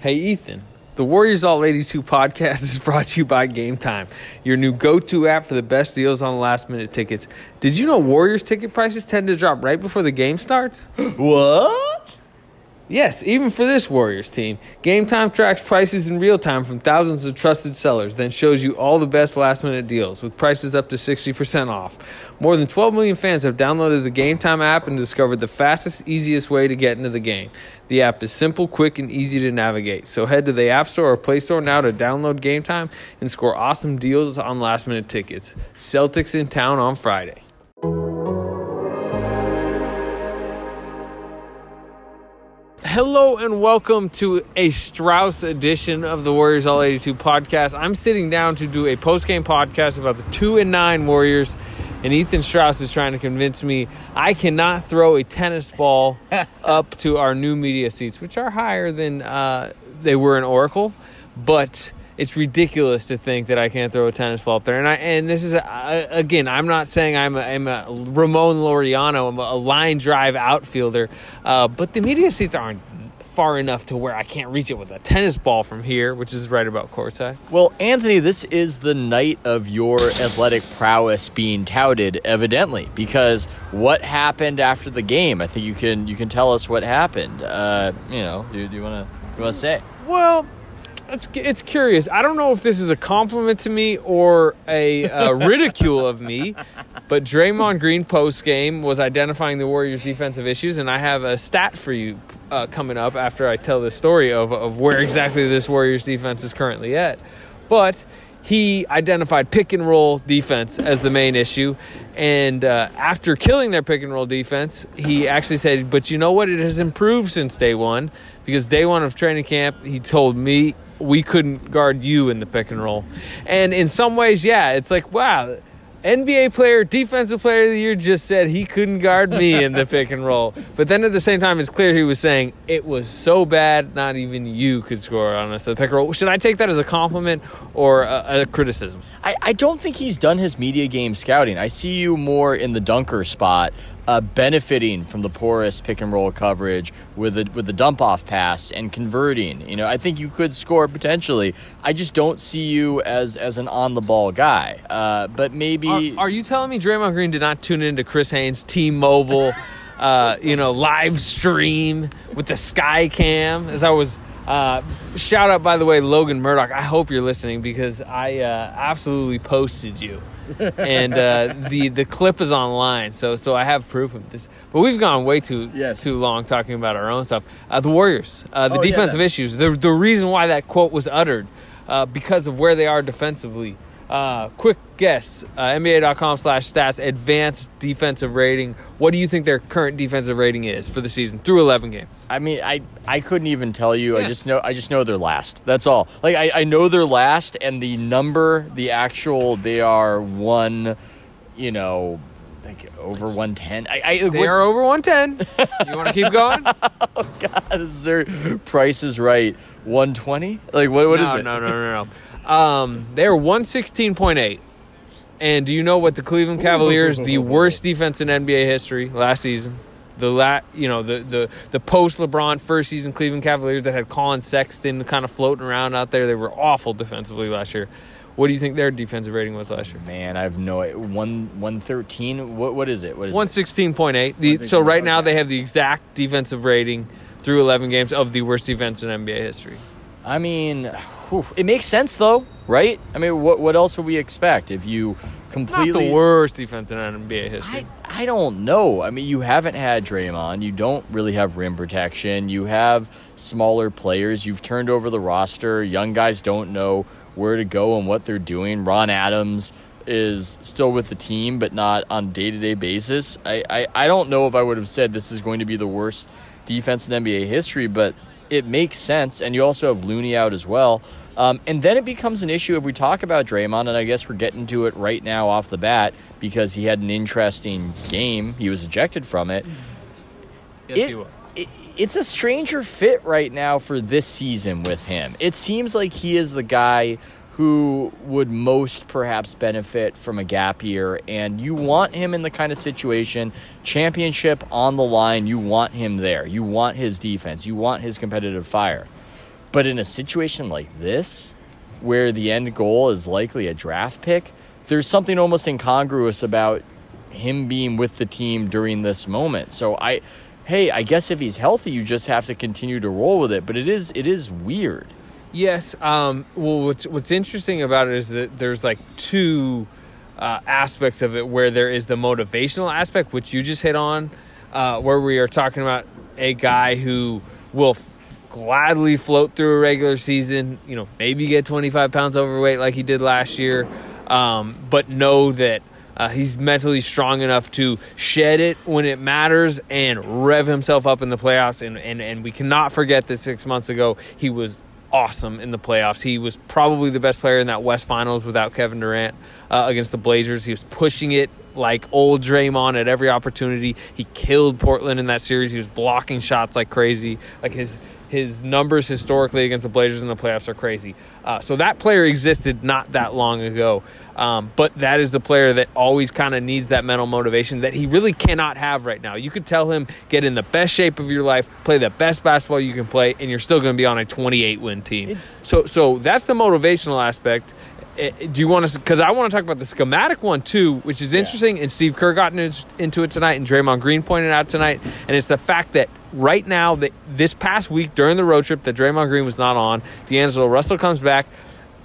Hey, Ethan. The Warriors All 82 podcast is brought to you by Game Time, your new go to app for the best deals on last minute tickets. Did you know Warriors ticket prices tend to drop right before the game starts? What? Yes, even for this Warriors team. Game Time tracks prices in real time from thousands of trusted sellers, then shows you all the best last minute deals with prices up to 60% off. More than 12 million fans have downloaded the Game Time app and discovered the fastest, easiest way to get into the game. The app is simple, quick, and easy to navigate. So head to the App Store or Play Store now to download Game Time and score awesome deals on last minute tickets. Celtics in town on Friday. Hello and welcome to a Strauss edition of the Warriors All 82 podcast. I'm sitting down to do a post game podcast about the 2 and 9 Warriors, and Ethan Strauss is trying to convince me I cannot throw a tennis ball up to our new media seats, which are higher than uh, they were in Oracle, but it's ridiculous to think that I can't throw a tennis ball up there. And I and this is a, again, I'm not saying I'm a, I'm a Ramon Laureano, I'm a line drive outfielder, uh, but the media seats aren't far enough to where I can't reach it with a tennis ball from here, which is right about courtside. Well, Anthony, this is the night of your athletic prowess being touted, evidently, because what happened after the game? I think you can you can tell us what happened. Uh, you know, do, do you want to you want to say? Well, it's it's curious. I don't know if this is a compliment to me or a uh, ridicule of me, but Draymond Green post game was identifying the Warriors' defensive issues, and I have a stat for you uh, coming up after I tell the story of of where exactly this Warriors defense is currently at. But he identified pick and roll defense as the main issue. And uh, after killing their pick and roll defense, he actually said, But you know what? It has improved since day one because day one of training camp, he told me we couldn't guard you in the pick and roll. And in some ways, yeah, it's like, wow, NBA player, defensive player of the year just said he couldn't guard me in the pick and roll. But then at the same time, it's clear he was saying it was so bad, not even you could score on us the pick and roll. Should I take that as a compliment or a, a criticism? I, I don't think he's done his media game scouting. I see you more in the dunker spot, uh, benefiting from the porous pick and roll coverage with the with the dump off pass and converting. You know, I think you could score potentially. I just don't see you as as an on the ball guy. Uh, but maybe Are, are you telling me Draymond Green did not tune into Chris Haynes' T-Mobile, uh, you know, live stream with the Sky Cam as I was. Uh, shout out, by the way, Logan Murdock. I hope you're listening because I uh, absolutely posted you, and uh, the the clip is online. So so I have proof of this. But we've gone way too Yes. too long talking about our own stuff. Uh, the Warriors, uh, the Oh, defensive that- issues. The the reason why that quote was uttered uh, because of where they are defensively. Uh, quick guess: uh, NBA.com slash stats advanced defensive rating. What do you think their current defensive rating is for the season through eleven games? I mean, I I couldn't even tell you. I just know I just know they're last. That's all. Like I, I know they're last, and the number, the actual, they are one. You know, like over one ten. I, I They are over one ten. you want to keep going? Oh God, is their price is right? One twenty? Like what? What is no, it? No, no, no, no. Um, they're one sixteen point eight. And do you know what the Cleveland Cavaliers, the worst defense in NBA history last season, the la- you know the the the post LeBron first season Cleveland Cavaliers that had Colin Sexton kind of floating around out there, they were awful defensively last year. What do you think their defensive rating was last year? Man, I have no one one thirteen. What what is it? What is One sixteen point eight. The so right now they have the exact defensive rating through eleven games of the worst defense in NBA history. I mean, whew, it makes sense though, right? I mean, what what else would we expect if you Not completely the worst defense in NBA history. I, I don't know. I mean, you haven't had Draymond. You don't really have rim protection. You have smaller players. You've turned over the roster. Young guys don't know where to go and what they're doing. Ron Adams is still with the team, but not on day to day basis. I, I, I don't know if I would have said this is going to be the worst defense in NBA history, but it makes sense. And you also have Looney out as well. Um, and then it becomes an issue if we talk about Draymond, and I guess we're getting to it right now off the bat because he had an interesting game. He was ejected from it. Yes, It- he will. it- it's a stranger fit right now for this season with him. It seems like he is the guy who would most perhaps benefit from a gap year, and you want him in the kind of situation, championship on the line, you want him there. You want his defense, you want his competitive fire. But in a situation like this, where the end goal is likely a draft pick, there's something almost incongruous about him being with the team during this moment. So I hey, I guess if he's healthy, you just have to continue to roll with it, but it is it is weird. Yes. Um, well, what's what's interesting about it is that there's like two uh, aspects of it where there is the motivational aspect, which you just hit on, uh, where we are talking about a guy who will f- gladly float through a regular season, you know, maybe get 25 pounds overweight like he did last year, um, but know that uh, he's mentally strong enough to shed it when it matters and rev himself up in the playoffs. And, and, and we cannot forget that six months ago he was awesome in the playoffs. He was probably the best player in that West Finals without Kevin Durant uh, against the Blazers. He was pushing it like old Draymond at every opportunity. He killed Portland in that series. He was blocking shots like crazy. Like his his numbers historically against the Blazers in the playoffs are crazy. Uh, so that player existed not that long ago, um, but that is the player that always kind of needs that mental motivation that he really cannot have right now. You could tell him get in the best shape of your life, play the best basketball you can play, and you're still going to be on a 28 win team. So so that's the motivational aspect. Eh, do you want to? Because I want to talk about the schematic one too, which is interesting. And Steve Kerr got into it tonight, and Draymond Green pointed out tonight. And it's the fact that right now, that this past week during the road trip, that Draymond Green was not on. D'Angelo Russell comes back.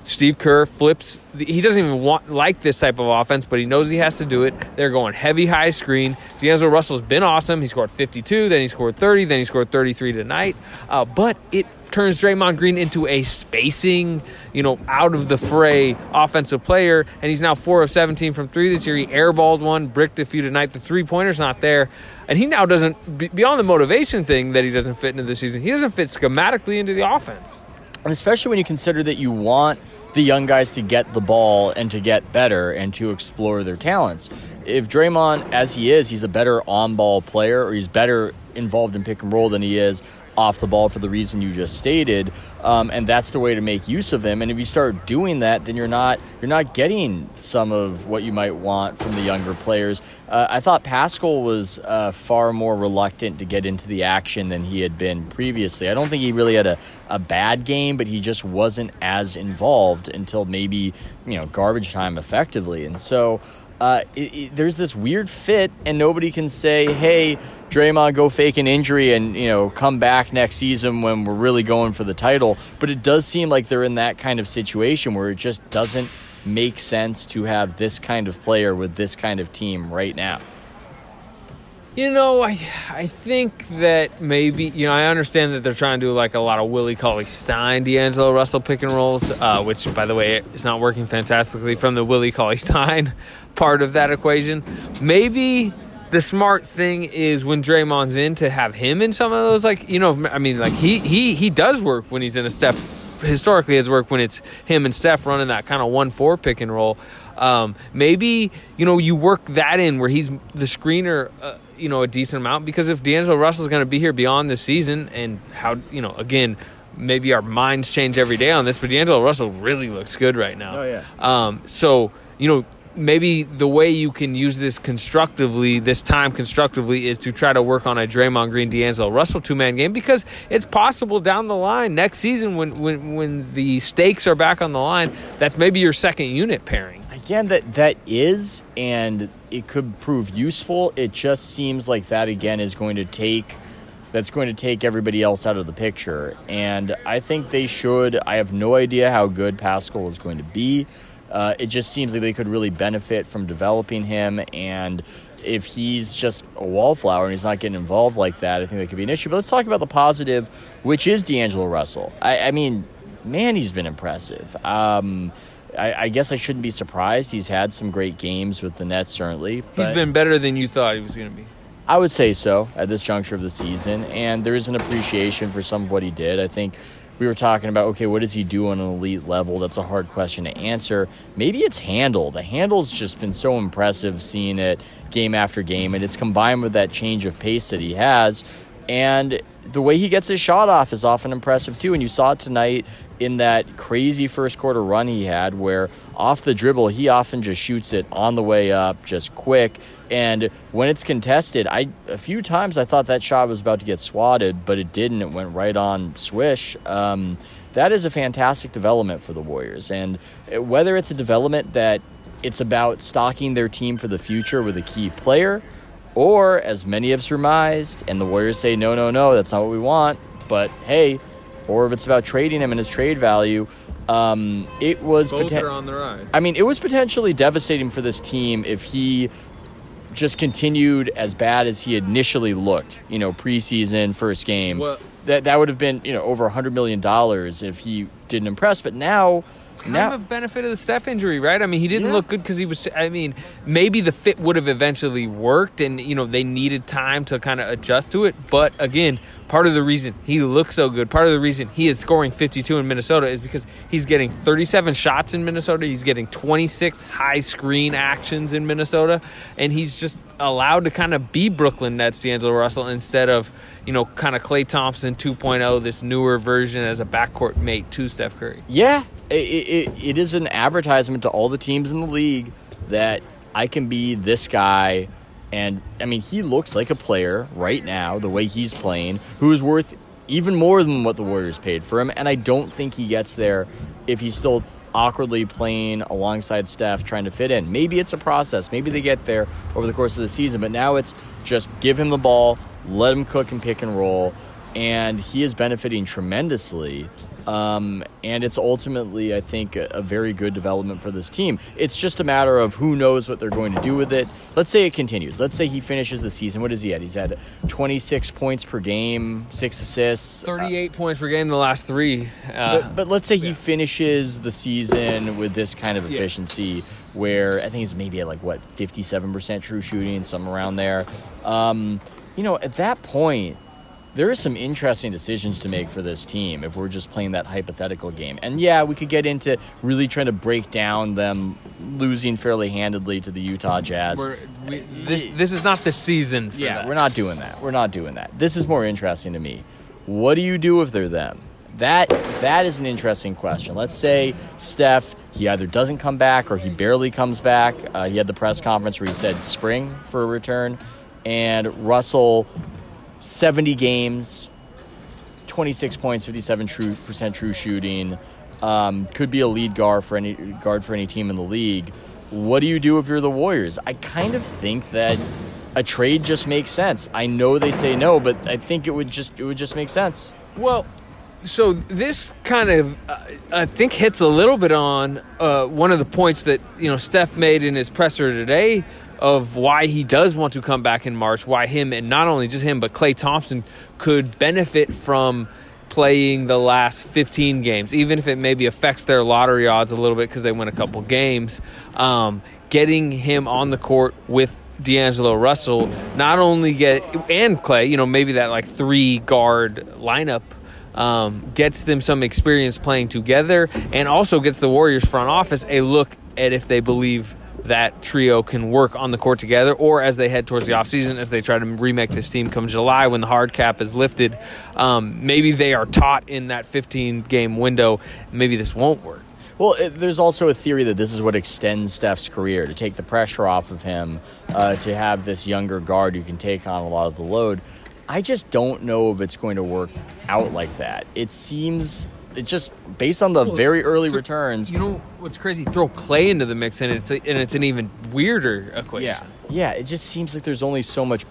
Steve Kerr flips. He doesn't even want like this type of offense, but he knows he has to do it. They're going heavy high screen. D'Angelo Russell's been awesome. He scored 52, then he scored 30, then he scored 33 tonight. Uh, but it turns Draymond Green into a spacing, you know, out of the fray offensive player, and he's now four of 17 from three this year. He airballed one, bricked a few tonight. The three pointer's not there, and he now doesn't. Beyond the motivation thing that he doesn't fit into the season, he doesn't fit schematically into the offense. And especially when you consider that you want the young guys to get the ball and to get better and to explore their talents. If Draymond, as he is, he's a better on ball player or he's better involved in pick and roll than he is off the ball for the reason you just stated, um, and that's the way to make use of him. And if you start doing that, then you're not you're not getting some of what you might want from the younger players. Uh, I thought Paschall was uh, far more reluctant to get into the action than he had been previously. I don't think he really had a, a bad game, but he just wasn't as involved until maybe you know garbage time effectively, and so. Uh, it, it, there's this weird fit, and nobody can say, "Hey, Draymond, go fake an injury and you know come back next season when we're really going for the title." But it does seem like they're in that kind of situation where it just doesn't make sense to have this kind of player with this kind of team right now. You know, I I think that maybe you know I understand that they're trying to do like a lot of Willie Cauley Stein, D'Angelo Russell pick and rolls, uh, which by the way is not working fantastically from the Willie Cauley Stein part of that equation. Maybe the smart thing is when Draymond's in to have him in some of those like you know I mean like he he he does work when he's in a Steph historically has worked when it's him and Steph running that kind of one four pick and roll. Um, maybe you know you work that in where he's the screener, uh, you know, a decent amount because if D'Angelo Russell is going to be here beyond this season and how you know again maybe our minds change every day on this, but D'Angelo Russell really looks good right now. Oh yeah. Um, so you know maybe the way you can use this constructively, this time constructively, is to try to work on a Draymond Green, D'Angelo Russell two man game because it's possible down the line next season when, when when the stakes are back on the line, that's maybe your second unit pairing. Again, that that is, and it could prove useful. It just seems like that again is going to take that's going to take everybody else out of the picture. And I think they should. I have no idea how good Paschall is going to be. Uh, it just seems like they could really benefit from developing him. And if he's just a wallflower and he's not getting involved like that, I think that could be an issue. But let's talk about the positive, which is D'Angelo Russell. I, I mean, man, he's been impressive. Um, I, I, guess I shouldn't be surprised. He's had some great games with the Nets, certainly. He's been better than you thought he was going to be. I would say so at this juncture of the season, and there is an appreciation for some of what he did. I think we were talking about okay, what does he do on an elite level? That's a hard question to answer. Maybe it's handle. The handle's just been so impressive seeing it game after game, and it's combined with that change of pace that he has. And the way he gets his shot off is often impressive too. And you saw it tonight in that crazy first quarter run he had, where off the dribble he often just shoots it on the way up, just quick. And when it's contested, I a few times I thought that shot was about to get swatted, but it didn't. It went right on swish. Um, that is a fantastic development for the Warriors, and whether it's a development that it's about stocking their team for the future with a key player or, as many have surmised, and the Warriors say, no, no, no, that's not what we want, but hey, or if it's about trading him and his trade value, um, it was. Both poten- are on the rise. I mean, it was potentially devastating for this team if he just continued as bad as he initially looked. You know, preseason first game. Well, that that would have been you know over a hundred million dollars if he didn't impress. But now kind now, of a benefit of the Steph injury, right? I mean, he didn't yeah. look good because he was. I mean, maybe the fit would have eventually worked, and you know they needed time to kind of adjust to it. But again, part of the reason he looks so good, part of the reason he is scoring 52 in Minnesota is because he's getting 37 shots in Minnesota. He's getting 26 high screen actions in Minnesota, and he's just allowed to kind of be Brooklyn Nets D'Angelo Russell instead of you know kind of Klay Thompson 2.0, this newer version as a backcourt mate to Steph Curry. Yeah, it, it, it is an advertisement to all the teams in the league that I can be this guy. And I mean, he looks like a player right now, the way he's playing, who is worth even more than what the Warriors paid for him. And I don't think he gets there if he's still awkwardly playing alongside Steph trying to fit in. Maybe it's a process. Maybe they get there over the course of the season. But now it's just give him the ball, let him cook and pick and roll. And he is benefiting tremendously um, and it's ultimately, I think, a, a, very good development for this team. It's just a matter of who knows what they're going to do with it. Let's say it continues. Let's say he finishes the season. What is he at? He's had 26 points per game, six assists, 38 uh, points per game the last three. Uh, but, but, let's say he yeah. finishes the season with this kind of efficiency. Yeah. Where I think he's maybe at like what 57% true shooting, some around there. Um, you know, at that point, there are some interesting decisions to make for this team if we're just playing that hypothetical game. And yeah, we could get into really trying to break down them losing fairly handedly to the Utah Jazz. We, this this is not the season yeah, that. we're not doing that. We're not doing that. This is more interesting to me. What do you do if they're them? That that is an interesting question. Let's say Steph, he either doesn't come back or he barely comes back. Uh, he had the press conference where he said spring for a return, and Russell 70 games, 26 points, 57 true percent true shooting. Um, could be a lead guard for any guard for any team in the league. What do you do if you're the Warriors? I kind of think that a trade just makes sense. I know they say no, but I think it would just it would just make sense. Well, so this kind of uh, I think hits a little bit on uh, one of the points that you know Steph made in his presser today of why he does want to come back in March, why him and not only just him, but Klay Thompson could benefit from playing the last 15 games, even if it maybe affects their lottery odds a little bit because they win a couple games. Um, getting him on the court with D'Angelo Russell, not only get and Klay, you know, maybe that like three guard lineup. Um, gets them some experience playing together and also gets the Warriors front office a look at if they believe that trio can work on the court together or as they head towards the offseason as they try to remake this team come July when the hard cap is lifted. Um, maybe they are taught in that 15 game window, maybe this won't work. Well, it, there's also a theory that this is what extends Steph's career to take the pressure off of him, uh, to have this younger guard who can take on a lot of the load. I just don't know if it's going to work out like that. It seems it just based on the well, very early th- returns. You know what's crazy? Throw Klay into the mix, and it's a, and it's an even weirder equation. Yeah, yeah. It just seems like there's only so much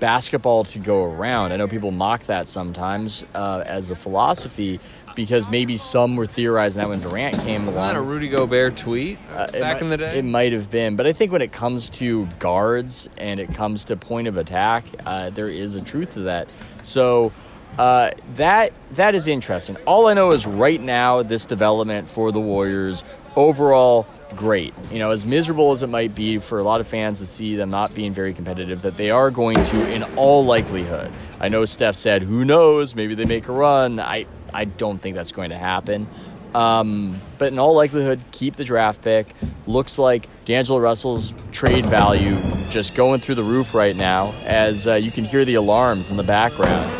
basketball to go around. I know people mock that sometimes uh, as a philosophy because maybe some were theorizing that when Durant came Was along. that a Rudy Gobert tweet uh, back might, in the day? It might have been, but I think when it comes to guards and it comes to point of attack, uh, there is a truth to that. So uh, that that is interesting. All I know is right now this development for the Warriors overall great. You know, as miserable as it might be for a lot of fans to see them not being very competitive, that they are going to, in all likelihood. I know Steph said, "Who knows? Maybe they make a run." I I don't think that's going to happen. Um, but in all likelihood, keep the draft pick. Looks like D'Angelo Russell's trade value just going through the roof right now, as uh, you can hear the alarms in the background.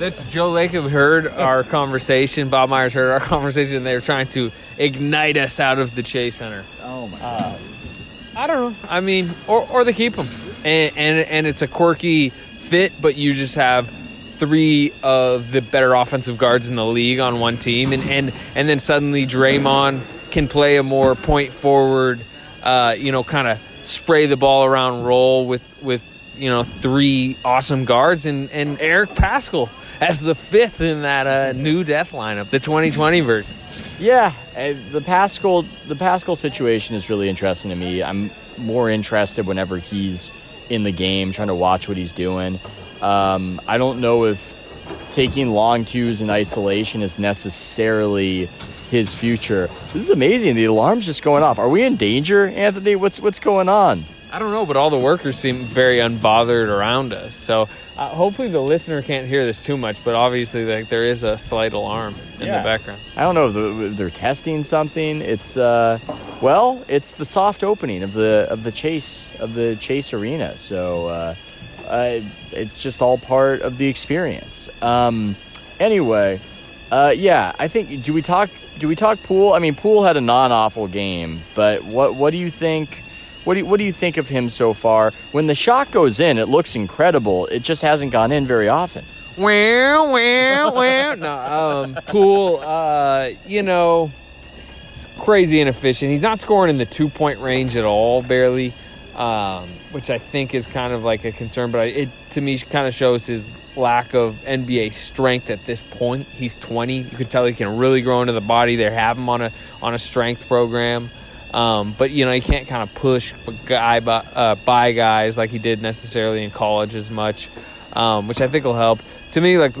That's Joe Lacob heard our conversation. Bob Myers heard our conversation. They were trying to ignite us out of the Chase Center. Oh my Uh, I don't know. I mean, or or they keep them, and and and it's a quirky fit, but you just have three of the better offensive guards in the league on one team, and and and then suddenly Draymond can play a more point forward, uh, you know, kind of spray the ball around role with with you know three awesome guards, and and Eric Paschall as the fifth in that uh, new death lineup, the 2020 version. Yeah, uh, the Paschall the Paschall situation is really interesting to me. I'm more interested whenever he's in the game, trying to watch what he's doing. Um, I don't know if taking long twos in isolation is necessarily his future. This is amazing. The alarm's just going off. Are we in danger, Anthony? What's what's going on? I don't know, but all the workers seem very unbothered around us. So uh, hopefully the listener can't hear this too much, but obviously like, there is a slight alarm in Yeah. the background. I don't know if the- if they're testing something. It's uh, well, it's the soft opening of the of the chase of the chase arena. So uh, uh, it's just all part of the experience. Um, anyway, uh, yeah, I think do we talk do we talk Poole? I mean, Poole had a non awful game, but what what do you think? What do you, what do you think of him so far? When the shot goes in, it looks incredible. It just hasn't gone in very often. Well, well, well. No, um, Poole, uh, you know, it's crazy inefficient. He's not scoring in the two point range at all, barely, um, which I think is kind of like a concern. But I, it to me kind of shows his lack of NBA strength at this point. He's 20. You can tell he can really grow into the body. They have him on a on a strength program. Um, but you know he can't kind of push guy by, uh, by guys like he did necessarily in college as much, um, which I think will help. To me, like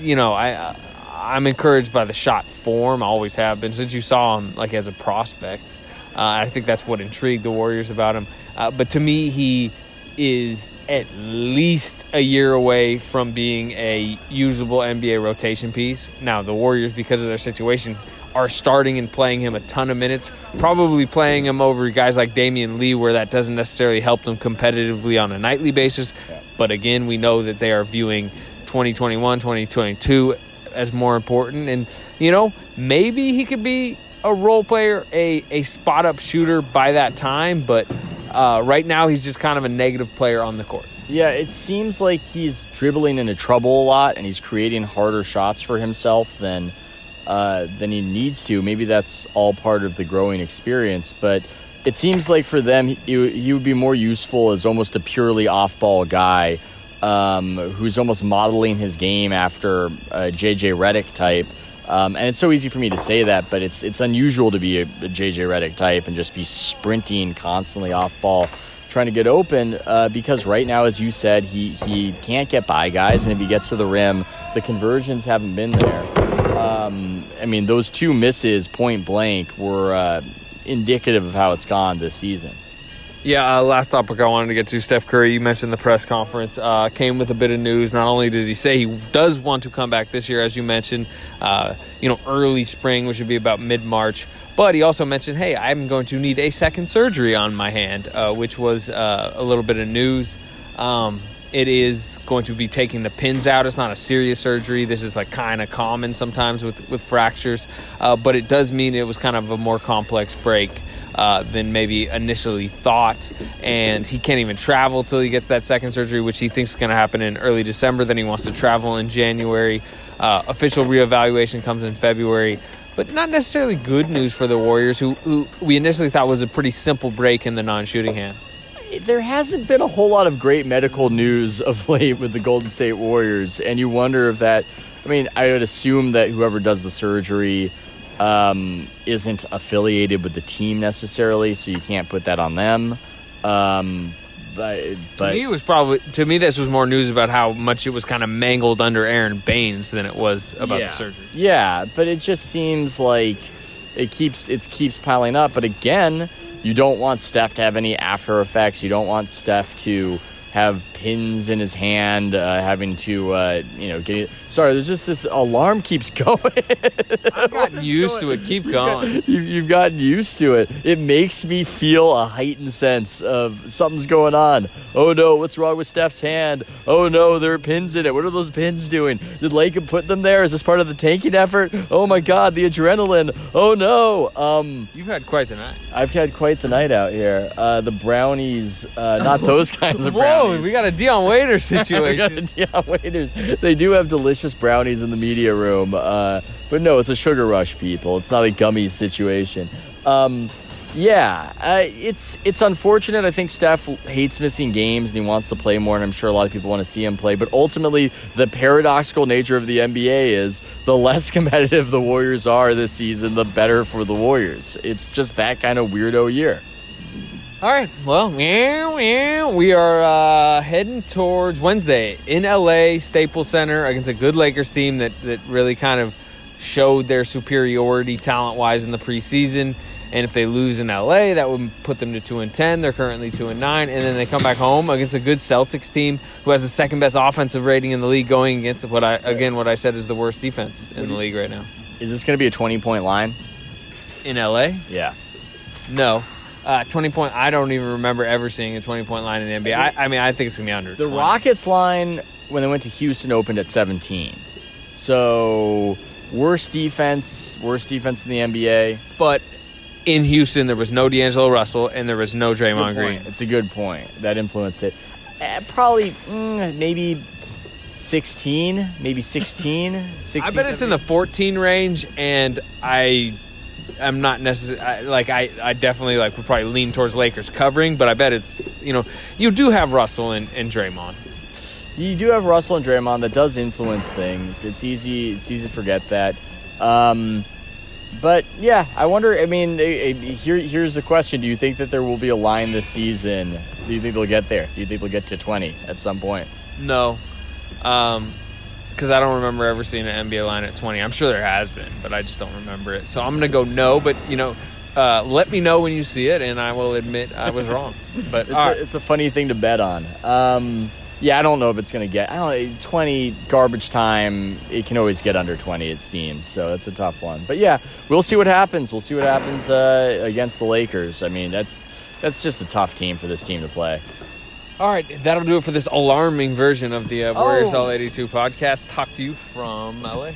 you know, I I'm encouraged by the shot form. I always have been since you saw him like as a prospect. Uh, I think that's what intrigued the Warriors about him. Uh, but to me, he is at least a year away from being a usable NBA rotation piece. Now, the Warriors, because of their situation, are starting and playing him a ton of minutes, probably playing him over guys like Damion Lee, where that doesn't necessarily help them competitively on a nightly basis. But again, we know that they are viewing 2021, 2022 as more important. And, you know, maybe he could be a role player, a, a spot up shooter by that time, but uh, right now he's just kind of a negative player on the court. Yeah, it seems like he's dribbling into trouble a lot, and he's creating harder shots for himself than uh, than he needs to. Maybe that's all part of the growing experience, but it seems like for them, he, he would be more useful as almost a purely off-ball guy um, who's almost modeling his game after a JJ Redick type. Um, and it's so easy for me to say that, but it's it's unusual to be a, a JJ Redick type and just be sprinting constantly off ball, trying to get open. Uh, because right now, as you said, he he can't get by guys, and if he gets to the rim, the conversions haven't been there. Um, I mean, those two misses point blank were uh, indicative of how it's gone this season. Yeah, uh, last topic I wanted to get to Steph Curry. You mentioned the press conference. Uh, came with a bit of news. Not only did he say he does want to come back this year, as you mentioned, uh, you know, early spring, which would be about mid March, but he also mentioned, hey, I'm going to need a second surgery on my hand, uh, which was uh, a little bit of news. Um, it is going to be taking the pins out. It's not a serious surgery. This is like kind of common sometimes with with fractures, uh, but it does mean it was kind of a more complex break uh, than maybe initially thought. And he can't even travel till he gets that second surgery, which he thinks is going to happen in early December. Then he wants to travel in January. Uh, official reevaluation comes in February. But not necessarily good news for the Warriors, who, who we initially thought was a pretty simple break in the non-shooting hand. There hasn't been a whole lot of great medical news of late with the Golden State Warriors, and you wonder if that. I mean, I would assume that whoever does the surgery um, isn't affiliated with the team necessarily, so you can't put that on them. Um, but To me, it was probably to me this was more news about how much it was kind of mangled under Aaron Baynes than it was about yeah. the surgery. Yeah, but it just seems like it keeps it keeps piling up. But again, you don't want Steph to have any after effects. You don't want Steph to have pins in his hand, uh, having to uh, you know get. Sorry, there's just this alarm keeps going. I've gotten used to it. Keep going. You've, you've gotten used to it. It makes me feel a heightened sense of something's going on. Oh no, what's wrong with Steph's hand? Oh no, there are pins in it. What are those pins doing? Did Lakin put them there? Is this part of the tanking effort? Oh my god, the adrenaline. Oh no. Um, You've had quite the night. I've had quite the night out here. Uh, the brownies, uh, not those kinds of brownies. Whoa, we got a Dion Waiter We got situation. a Dion Waiters. They do have delicious brownies in the media room, uh, but no, it's a sugar rush, people. It's not a gummy situation. Um, yeah, uh, it's it's unfortunate. I think Steph hates missing games and he wants to play more, and I'm sure a lot of people want to see him play. But ultimately, the paradoxical nature of the NBA is the less competitive the Warriors are this season, the better for the Warriors. It's just that kind of weirdo year. All right. Well, we are uh, heading towards Wednesday in LA, Staples Center, against a good Lakers team that, that really kind of showed their superiority talent wise in the preseason. And if they lose in LA, that would put them to two and ten. They're currently two and nine, and then they come back home against a good Celtics team who has the second best offensive rating in the league, going against what I again what I said is the worst defense in the league right now. Is this going to be a 20 point line? In LA, Yeah. no. Uh, 20 point, I don't even remember ever seeing a 20 point line in the NBA. I, I mean, I think it's going to be under The 20. Rockets line when they went to Houston opened at 17. So worst defense, worst defense in the NBA. But in Houston, there was no D'Angelo Russell and there was no Draymond Green. It's a good point. That influenced it. Uh, probably mm, maybe 16, maybe 16. 16 I bet it's in the 14 range, and I am not necessarily like I, I definitely like would probably lean towards Lakers covering, but I bet it's you know you do have Russell and, and Draymond. You do have Russell and Draymond that does influence things. It's easy. It's easy to forget that. Um, but yeah, I wonder. I mean, eh, eh, here here's the question: Do you think that there will be a line this season? Do you think they'll get there? Do you think they'll get to twenty at some point? No, um, because I don't remember ever seeing an NBA line at 20. I'm sure there has been, but I just don't remember it. So I'm gonna go no. But you know. Uh, let me know when you see it, and I will admit I was wrong. But It's, a, right. it's a funny thing to bet on. Um, yeah, I don't know if it's going to get. I don't know. Twenty garbage time. It can always get under twenty. It seems so. That's a tough one. But yeah, we'll see what happens. We'll see what happens uh, against the Lakers. I mean, that's that's just a tough team for this team to play. All right, that'll do it for this alarming version of the uh, Warriors Oh. L82 podcast. Talk to you from LA.